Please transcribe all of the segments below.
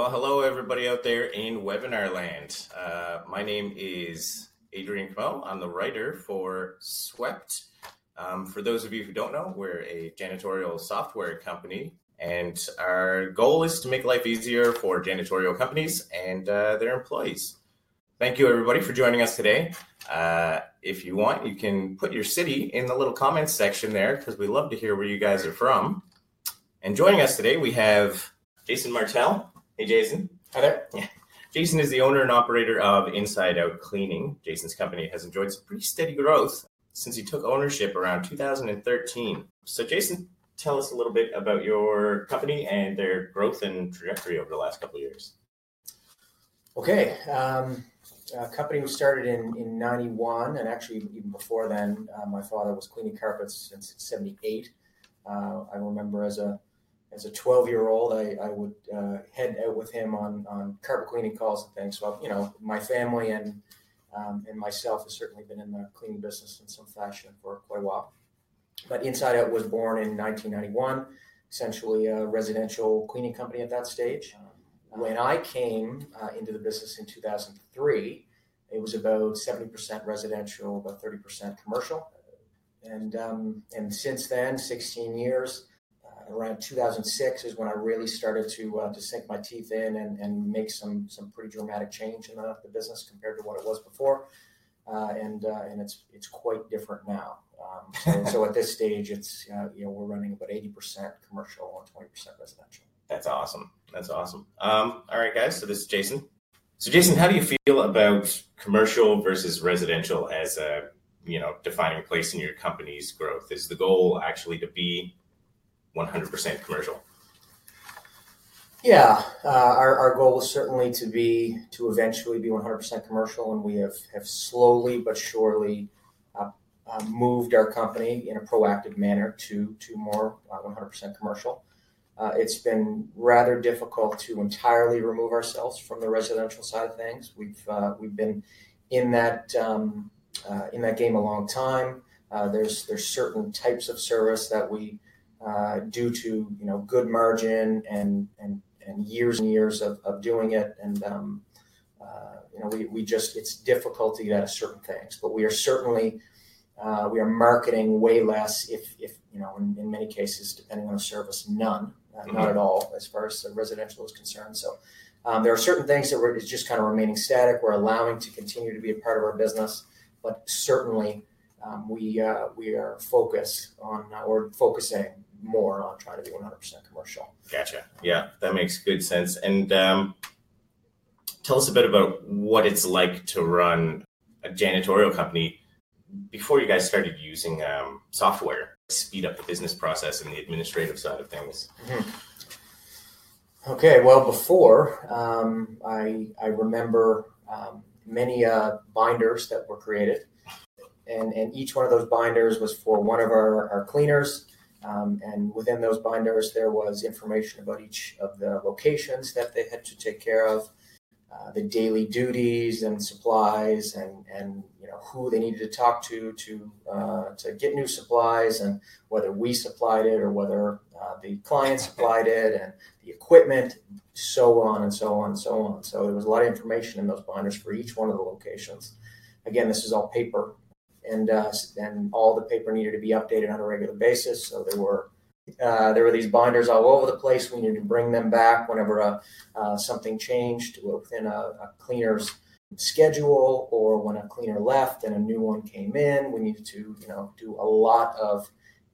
Well, hello, everybody out there in webinar land. Uh, my name is Adrian Camo. I'm the writer for Swept. Um, for those of you who don't know, we're a janitorial software company, and our goal is to make life easier for janitorial companies and uh, their employees. Thank you, everybody, for joining us today. Uh, if you want, you can put your city in the little comments section there because we love to hear where you guys are from. And joining us today, we have Jason Martell. Hey, Jason. Hi there. Yeah. Jason is the owner and operator of Inside Out Cleaning. Jason's company has enjoyed some pretty steady growth since he took ownership around 2013. So, Jason, tell us a little bit about your company and their growth and trajectory over the last couple of years. Okay. Um, a company was started in, in 91, and actually, even before then, uh, my father was cleaning carpets since 78. Uh, I remember as a as a 12 year old, I, I would uh, head out with him on, on carpet cleaning calls and things. So, you know, my family and um, and myself has certainly been in the cleaning business in some fashion for quite a while. But Inside Out was born in 1991, essentially a residential cleaning company at that stage. When I came uh, into the business in 2003, it was about 70% residential, about 30% commercial. And, um, and since then, 16 years, around 2006 is when I really started to, uh, to sink my teeth in and, and make some, some pretty dramatic change in the, the business compared to what it was before. Uh, and uh, and it's it's quite different now. Um, so, so, at this stage, it's uh, you know we're running about eighty percent commercial and twenty percent residential. That's awesome. That's awesome. Um, all right, guys. So this is Jason. So Jason, how do you feel about commercial versus residential as a you know defining place in your company's growth? Is the goal actually to be 100% commercial? Yeah, uh, our, our goal is certainly to be to eventually be 100% commercial, and we have have slowly but surely uh, uh, moved our company in a proactive manner to to more 100% uh, commercial. Uh, it's been rather difficult to entirely remove ourselves from the residential side of things. We've uh, we've been in that um, in that game a long time. there's there's certain types of service that we due to you know good margin and and and years and years of, of doing it. And, um, uh, you know, we, we just, it's difficult to get at certain things, but we are certainly, uh, we are marketing way less if, if you know, in, in many cases, depending on the service, none, uh, mm-hmm. not at all as far as the residential is concerned. So um, there are certain things that we're just kind of remaining static. We're allowing to continue to be a part of our business, but certainly um, we, uh, we are focused on, uh, or focusing more on trying to be 100% commercial. Gotcha. Yeah, that makes good sense. And um, tell us a bit about what it's like to run a janitorial company before you guys started using um, software to speed up the business process and the administrative side of things. Mm-hmm. Okay, well, before um, I I remember um, many uh, binders that were created, and and each one of those binders was for one of our, our cleaners um, and within those binders, there was information about each of the locations that they had to take care of, uh, the daily duties and supplies, and and you know who they needed to talk to to uh, to get new supplies, and whether we supplied it or whether uh, the client supplied it, and the equipment, so on and so on and so on. So there was a lot of information in those binders for each one of the locations. Again, this is all paper and uh, and all the paper needed to be updated on a regular basis. So there were uh, there were these binders all over the place. We needed to bring them back whenever uh, uh something changed within a, a, cleaner's schedule, or when a cleaner left and a new one came in. We needed to you know do a lot of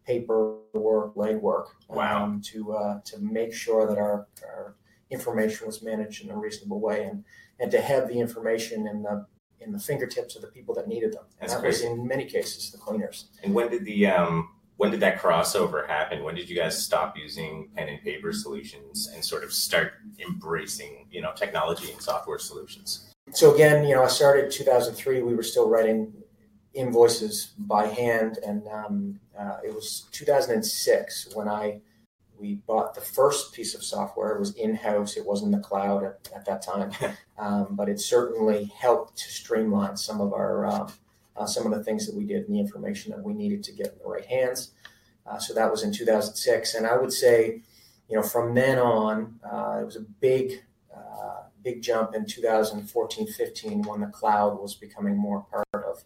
paperwork, legwork, wow. um, to uh, to make sure that our, our information was managed in a reasonable way, and and to have the information in the in the fingertips of the people that needed them. And That's that great. was in many cases the cleaners. And when did the um, when did that crossover happen? When did you guys stop using pen and paper solutions and sort of start embracing you know technology and software solutions? So again, you know, I started 2003. We were still writing invoices by hand, and um, uh, it was 2006 when I we bought the first piece of software. It was in house. It wasn't the cloud at, at that time, um, but it certainly helped to streamline some of our uh, uh, some of the things that we did and the information that we needed to get in the right hands. Uh, so that was in 2006, and I would say, you know, from then on, uh, it was a big uh, big jump in 2014 15 when the cloud was becoming more part of,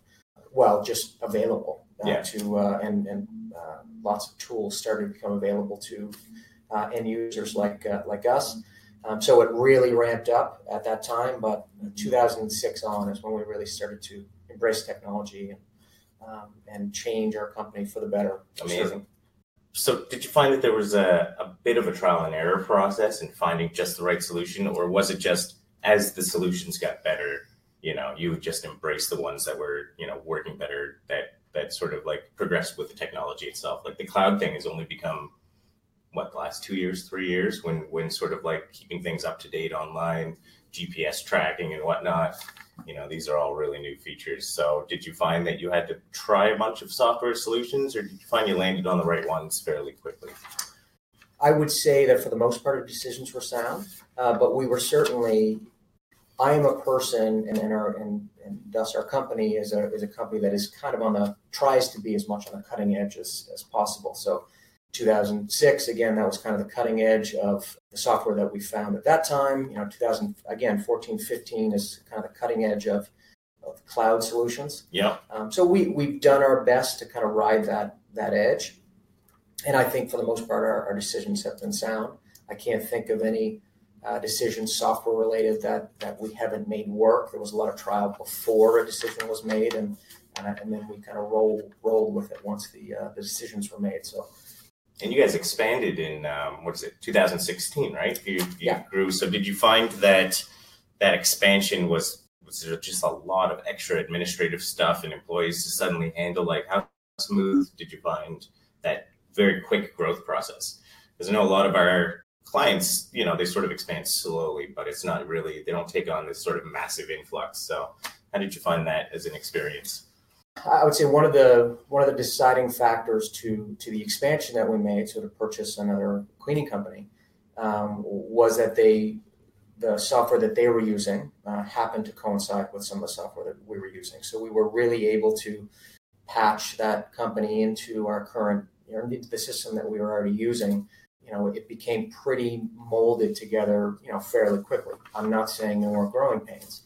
well, just available Yeah. to, uh, and, and uh, lots of tools started to become available to uh, end users like, uh, like us. Um, so it really ramped up at that time, but 2006 on is when we really started to embrace technology and, um, and change our company for the better. Amazing. So, did you find that there was a, a bit of a trial and error process in finding just the right solution, or was it just as the solutions got better, you know, you would just embrace the ones that were, you know, working better, that that sort of like progressed with the technology itself? Like the cloud thing has only become what the last two years, three years, when when sort of like keeping things up to date online, GPS tracking and whatnot. You know, these are all really new features. So, did you find that you had to try a bunch of software solutions, or did you find you landed on the right ones fairly quickly? I would say that for the most part, our decisions were sound, uh, but we were certainly. I am a person, and, and our and, and thus our company is a is a company that is kind of on the tries to be as much on the cutting edge as, as possible. So, 2006 again, that was kind of the cutting edge of the software that we found at that time. You know, 2000 again, 14, 15 is kind of the cutting edge of of cloud solutions. Yeah. Um, so we we've done our best to kind of ride that that edge, and I think for the most part our, our decisions have been sound. I can't think of any uh, decisions software related that that we haven't made work. There was a lot of trial before a decision was made, and and, and then we kind of roll rolled with it once the uh, the decisions were made. So And you guys expanded in um, what is it, 2016, right? You, you Yeah. grew. So did you find that that expansion was was there just a lot of extra administrative stuff and employees to suddenly handle? Like how smooth did you find that very quick growth process? Because I know a lot of our clients, you know, they sort of expand slowly, but it's not really they don't take on this sort of massive influx. So how did you find that as an experience? I would say one of the one of the deciding factors to to the expansion that we made, so to purchase another cleaning company, um, was that they the software that they were using uh, happened to coincide with some of the software that we were using. So we were really able to patch that company into our current you know, the system that we were already using. You know, it became pretty molded together. You know, fairly quickly. I'm not saying there weren't growing pains,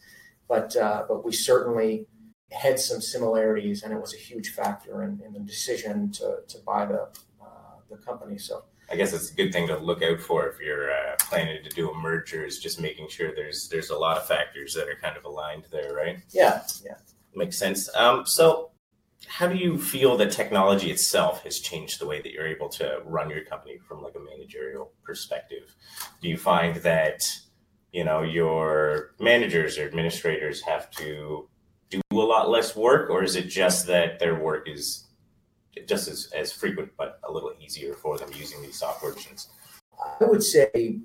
but uh, but we certainly had some similarities, and it was a huge factor in, in the decision to, to buy the uh, the company. So I guess it's a good thing to look out for if you're uh, planning to do a merger. Is just making sure there's there's a lot of factors that are kind of aligned there, right? yeah, yeah. Makes sense. Um, so, how do you feel that technology itself has changed the way that you're able to run your company from like a managerial perspective? Do you find that you know your managers or administrators have to do a lot less work, or is it just that their work is just as, as frequent but a little easier for them using these software versions? I would say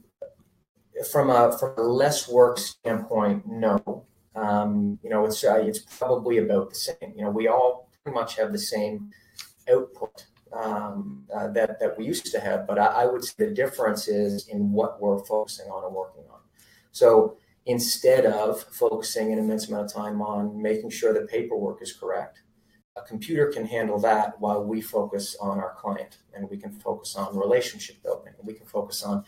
from a from a less work standpoint, no. Um, you know, it's uh, it's probably about the same. You know, we all much have the same output um, uh, that that we used to have, but I, I would say the difference is in what we're focusing on and working on. So instead of focusing an immense amount of time on making sure that paperwork is correct, a computer can handle that while we focus on our client and we can focus on relationship building and we can focus on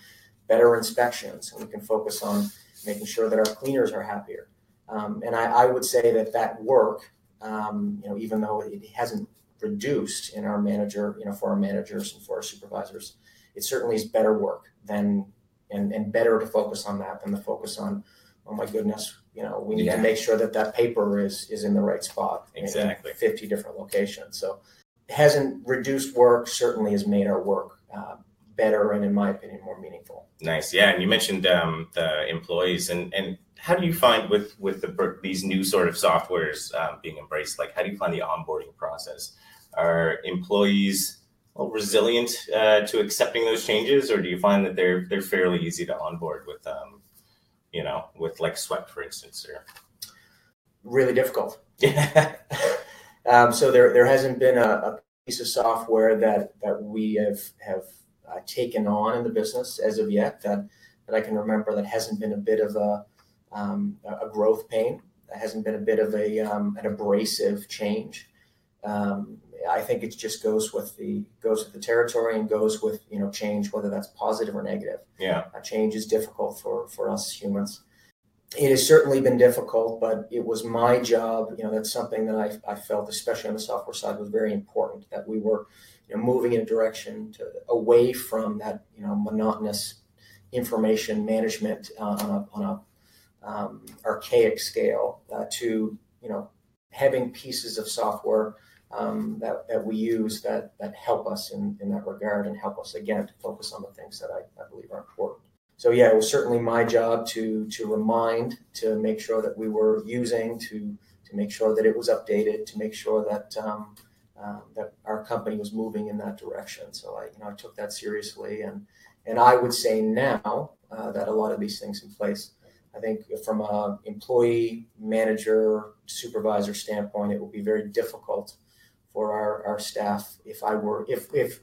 better inspections and we can focus on making sure that our cleaners are happier. Um, and I, I, would say that that work, um, you know, even though it hasn't reduced in our manager, you know, for our managers and for our supervisors, it certainly is better work than and, and better to focus on that than to focus on, oh my goodness, you know, we need Yeah. to make sure that that paper is is in the right spot Exactly. in 50 different locations. So it hasn't reduced work, certainly has made our work uh, better and, in my opinion, more meaningful. Nice, yeah. And you mentioned um, the employees, and and how do you find with with the these new sort of softwares um, being embraced? Like, how do you find the onboarding process? Are employees well, resilient uh, to accepting those changes, or do you find that they're they're fairly easy to onboard with, um, you know, with like Swept, for instance? Or Really difficult. yeah, Um, so there, there hasn't been a, a piece of software that, that we have have uh, taken on in the business as of yet that, that I can remember that hasn't been a bit of a, um, a growth pain. That hasn't been a bit of a um, an abrasive change. Um, I think it just goes with the goes with the territory and goes with you know change, whether that's positive or negative. yeah, Uh, change is difficult for for us humans. it has certainly been difficult, but it was my job. You know, that's something that I, I felt, especially on the software side, was very important that we were you know, moving in a direction to away from that you know monotonous information management uh, on a, on a um, archaic scale uh, to you know having pieces of software um, that, that we use that that help us in, in that regard and help us again to focus on the things that I, I believe are important. So yeah, it was certainly my job to to remind, to make sure that we were using, to to make sure that it was updated, to make sure that um, um, that our company was moving in that direction. So I you know I took that seriously, and and I would say now uh, that a lot of these things in place. I think from a employee, manager, supervisor standpoint, it will be very difficult for our, our staff if I were if if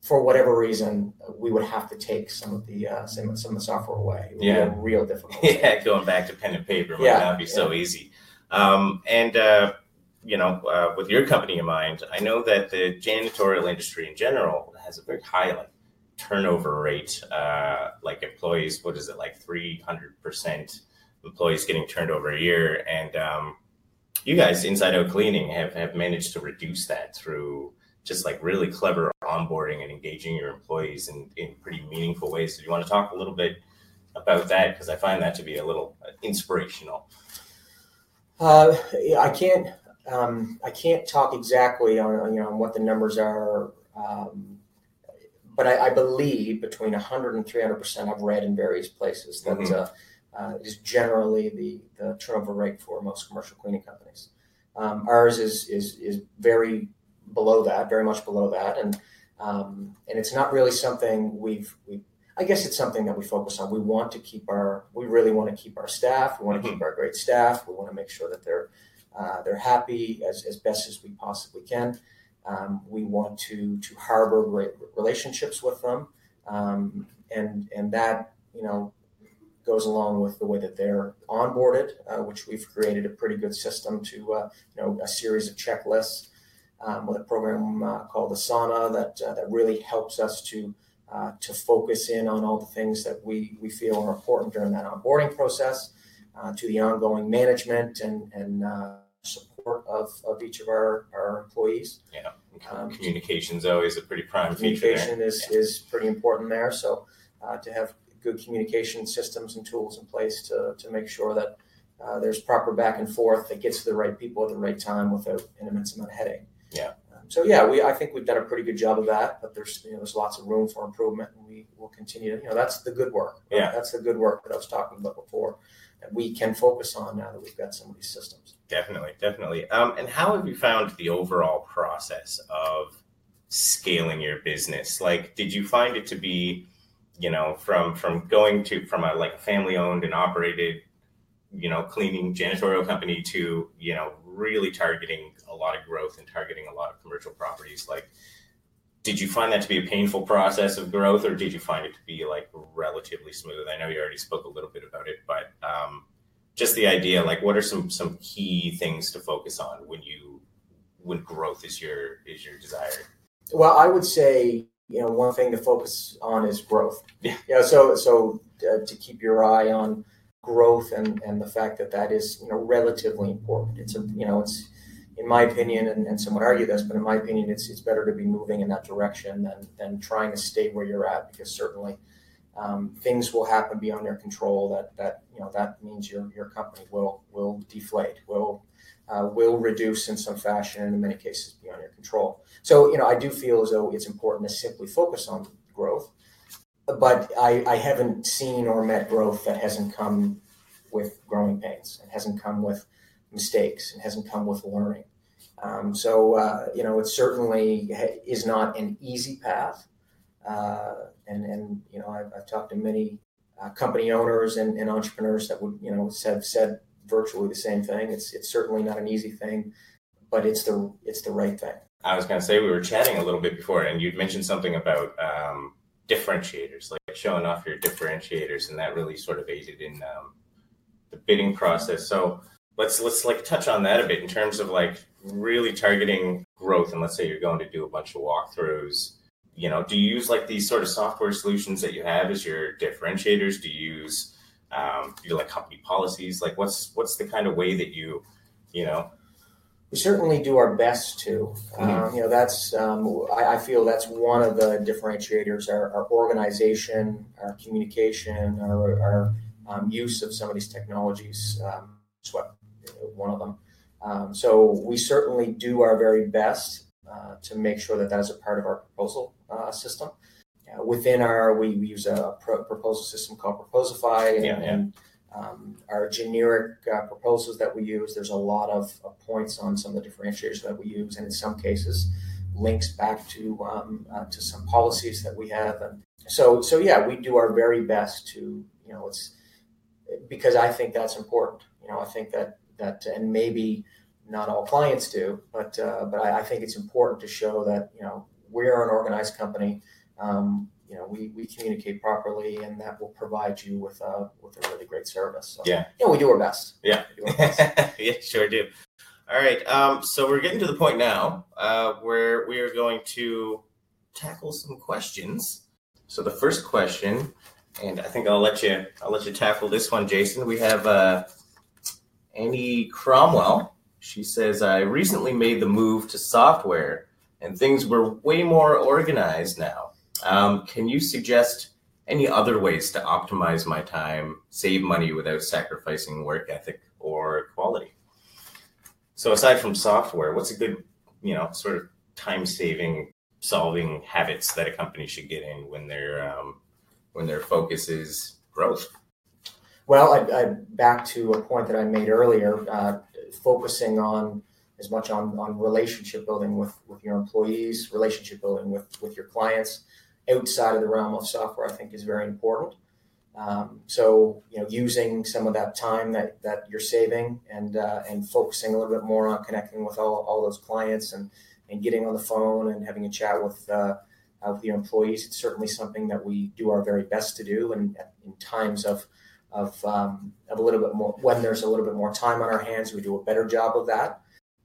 for whatever reason we would have to take some of the uh, some, some of the software away. yeah, real difficult. yeah, going back to pen and paper might yeah, not be yeah. so easy. Um, and uh, you know, uh, with your company in mind, I know that the janitorial industry in general has a very high like turnover rate. Uh, like employees, what is it like three hundred percent employees getting turned over a year, and um, you guys inside out cleaning have, have managed to reduce that through just like really clever onboarding and engaging your employees in, in pretty meaningful ways. So you want to talk a little bit about that? Because I find that to be a little uh, inspirational. Uh, I can't um, I can't talk exactly on you know on what the numbers are, um, but I, I, believe between 100 and 300 percent I've read in various places that mm-hmm. uh, uh, is generally the, the turnover rate for most commercial cleaning companies. Um, ours is, is, is very below that, very much below that. And, um, and it's not really something we've, we, I guess it's something that we focus on. We want to keep our, we really want to keep our staff. We want to keep mm-hmm. our great staff. We want to make sure that they're, uh, they're happy as, as best as we possibly can. Um, we want to, to harbor great relationships with them. Um, and, and that, you know, goes along with the way that they're onboarded, uh, which we've created a pretty good system to, uh, you know, a series of checklists um, with a program uh, called Asana that uh, that really helps us to uh, to focus in on all the things that we we feel are important during that onboarding process, uh, to the ongoing management and and support of, of each of our, our employees. Yeah, um, communication is always a pretty prime communication feature. is, yeah. is pretty important there. So to have good communication systems and tools in place to, to make sure that uh, there's proper back and forth that gets to the right people at the right time without an immense amount of headache. Yeah. Um, so yeah, we I think we've done a pretty good job of that, but there's you know there's lots of room for improvement, and we will continue. To, you know, that's the good work. Right? Yeah. That's the good work that I was talking about before we can focus on now that we've got some of these systems. Definitely, definitely. Um, and how have you found the overall process of scaling your business? Like, did you find it to be you know, from from going to from a like family owned and operated, you know, cleaning janitorial company to you know really targeting a lot of growth and targeting a lot of commercial properties. Like, did you find that to be a painful process of growth, or did you find it to be like relatively smooth? I know you already spoke a little bit about it, but um, just the idea, like, what are some some key things to focus on when you when growth is your is your desire? Well, I would say you know, one thing to focus on is growth. Yeah. You know, so so uh, to keep your eye on growth and and the fact that that is you know relatively important. It's a you know it's in my opinion, and, and some would argue this, but in my opinion, it's it's better to be moving in that direction than than trying to stay where you're at because certainly. Um, things will happen beyond your control. That that you know that means your your company will will deflate, will uh, will reduce in some fashion, and in many cases beyond your control. So, you know, I do feel as though it's important to simply focus on growth, but I, I haven't seen or met growth that hasn't come with growing pains. It hasn't come with mistakes. and hasn't come with learning. Um, so, uh, you know, it certainly is not an easy path. Uh, and, and, you know, I've, I've talked to many uh, company owners and, and, entrepreneurs that would, you know, have said virtually the same thing. It's it's certainly not an easy thing, but it's the it's the right thing. I was going to say we were chatting a little bit before, and you'd mentioned something about um, differentiators, like showing off your differentiators, and that really sort of aided in um, the bidding process. So let's let's like touch on that a bit in terms of like really targeting growth. And let's say you're going to do a bunch of walkthroughs. You know, do you use like these sort of software solutions that you have as your differentiators? Do you use Um, you like company policies. Like, what's what's the kind of way that you, you know, We certainly do our best to. Um, you know, that's um, I, I feel that's one of the differentiators: our, our organization, our communication, our, our um, use of some of these technologies. Um, one of them. Um, so we certainly do our very best uh, to make sure that that is a part of our proposal uh, system. Uh, within our, we, we use a pro- proposal system called Proposify, and, Yeah, yeah. and um, our generic uh, proposals that we use. There's a lot of, of points on some of the differentiators that we use, and in some cases, links back to um, uh, to some policies that we have. And so, so yeah, we do our very best to, you know, it's because I think that's important. You know, I think that that, and maybe not all clients do, but uh, but I, I think it's important to show that you know we're an organized company. Um, you know, we, we communicate properly, and that will provide you with a with a really great service. So, Yeah. you know, we do our best. Yeah. We do our best. yeah, sure do. All right. Um, so we're getting to the point now uh, where we are going to tackle some questions. So the first question, and I think I'll let you I'll let you tackle this one, Jason. We have uh, Annie Cromwell. She says, "I recently made the move to software, and things were way more organized now. Um, can you suggest any other ways to optimize my time, save money without sacrificing work ethic or quality?" So aside from software, what's a good, you know, sort of time saving solving habits that a company should get in when their um, when their focus is growth? Well, I, I back to a point that I made earlier, uh, focusing on as much on, on relationship building with, with your employees, relationship building with, with your clients outside of the realm of software, I think is very important. Um, so, you know, using some of that time that, that you're saving and, uh, and focusing a little bit more on connecting with all, all those clients and, and getting on the phone and having a chat with, uh, uh, with your employees, it's certainly something that we do our very best to do. And in times of, of, um, of a little bit more, when there's a little bit more time on our hands, we do a better job of that.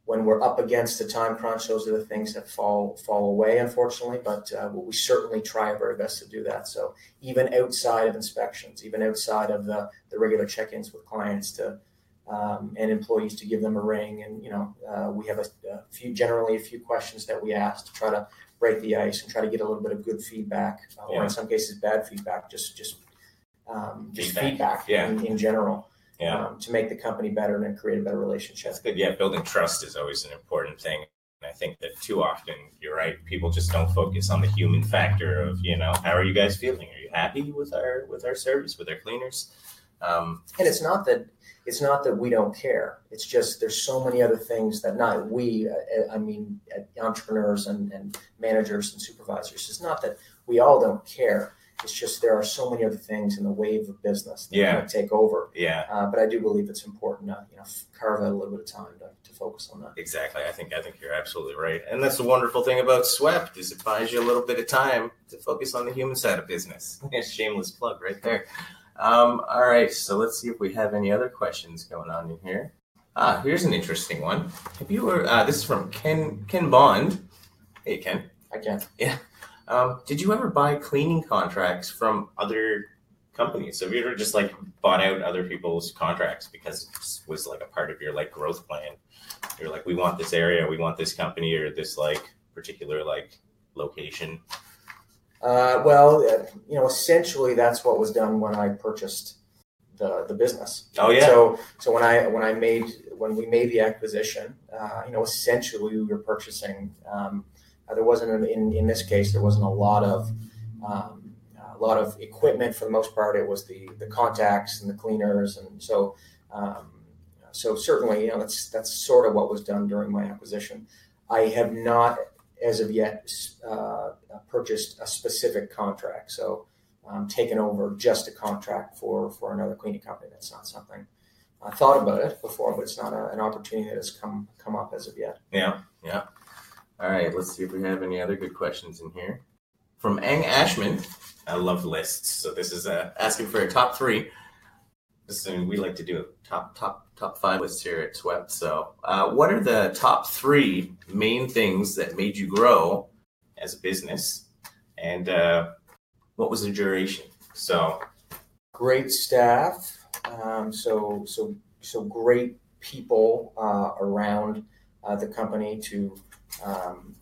When we're up against the time crunch, those are the things that fall fall away, unfortunately. But uh, we certainly try our very best to do that. So even outside of inspections, even outside of the, the regular check-ins with clients to um, and employees to give them a ring, and you know uh, we have a, a few generally a few questions that we ask to try to break the ice and try to get a little bit of good feedback, uh, or in some cases bad feedback, just just um, just Feedback. feedback, Yeah. in, in general Yeah. um, to make the company better and create a better relationship. That's good. Yeah, building trust is always an important thing. And I think that too often, you're right, people just don't focus on the human factor of, you know, how are you guys feeling? Are you happy with our with our service, with our cleaners? Um, And it's not that it's not that we don't care. It's just there's so many other things that not we. Uh, I mean, uh, entrepreneurs and, and managers and supervisors. It's not that we all don't care. It's just there are so many other things in the wave of business that Yeah. kind of take over. yeah, Uh, but I do believe it's important to you know carve out a little bit of time to, to focus on that. exactly. I think I think you're absolutely right. And that's the wonderful thing about Swept is it buys you a little bit of time to focus on the human side of business. Shameless plug right there. Um, all right, so let's see if we have any other questions going on in here. Ah, here's an interesting one. Have you uh, this is from Ken Ken Bond. Hey Ken. Again, Um, did you ever buy cleaning contracts from other companies? So have you ever just like bought out other people's contracts because it was like a part of your like growth plan? You're like, we want this area, we want this company or this like particular like location. Uh, well, uh, you know, essentially that's what was done when I purchased the the business. Oh yeah, So so when I when I made when we made the acquisition, uh, you know, essentially we were purchasing. Um, uh, there wasn't in in this case there wasn't a lot of um, a lot of equipment for the most part. It was the the contacts and the cleaners, and so um, so certainly you know that's that's sort of what was done during my acquisition. I have not as of yet uh, purchased a specific contract. So um, taken over just a contract for for another cleaning company. That's not something I thought about it before, but it's not a, an opportunity that has come come up as of yet. yeah, yeah. All right, let's see if we have any other good questions in here. From Ang Ashman, I love lists, so this is uh, asking for a top three. This is, we like to do a top top top five lists here at Swept. So, uh, what are the top three main things that made you grow as a business, and uh, what was the duration? So, great staff. Um, so so so great people uh, around uh, the company to um,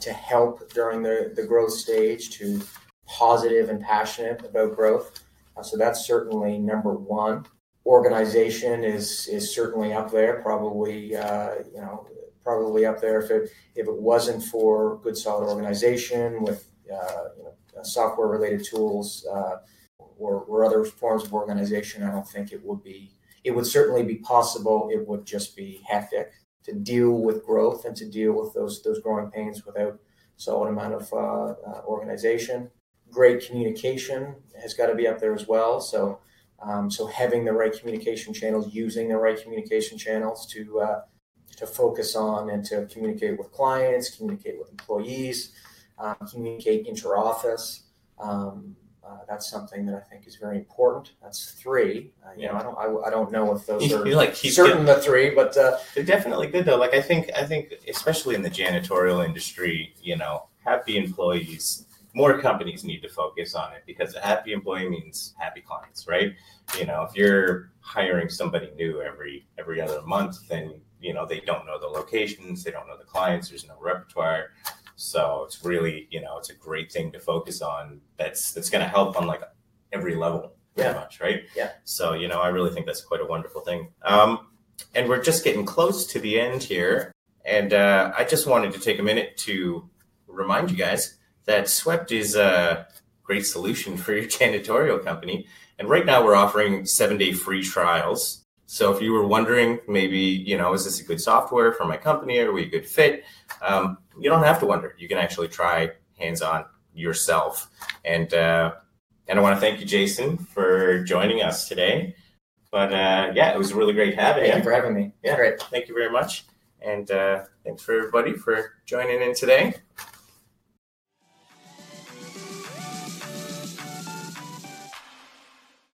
to help during the, the growth stage, to positive and passionate about growth. Uh, so that's certainly number one. Organization is is certainly up there. Probably uh, you know probably up there if it if it wasn't for good solid organization with uh, you know, software related tools uh, or, or other forms of organization. I don't think it would be. It would certainly be possible. It would just be hectic to deal with growth and to deal with those those growing pains without solid amount of uh, uh, organization. Great communication has got to be up there as well. So, um, so having the right communication channels, using the right communication channels to uh, to focus on and to communicate with clients, communicate with employees, uh, communicate inter-office. Um, uh, that's something that I think is very important. That's three. Uh, you yeah. know, I don't, I, I, don't know if those are like certain getting, the three, but uh, they're definitely good though. Like I think, I think, especially in the janitorial industry, you know, happy employees. More companies need to focus on it because a happy employee means happy clients, right? You know, if you're hiring somebody new every every other month, then you know they don't know the locations, they don't know the clients. There's no repertoire. So it's really, you know, it's a great thing to focus on. That's that's going to help on like every level, pretty yeah. much, right? Yeah. So you know, I really think that's quite a wonderful thing. Um, and we're just getting close to the end here, and uh, I just wanted to take a minute to remind you guys that Swept is a great solution for your janitorial company. And right now, we're offering seven day free trials. So if you were wondering, maybe you know, is this a good software for my company? Are we a good fit? Um, you don't have to wonder. You can actually try hands on yourself. And uh, and I want to thank you, Jason, for joining us today. But uh, yeah, it was a really great having thank you. you for having me. Yeah, great. Thank you very much. And uh, thanks for everybody for joining in today.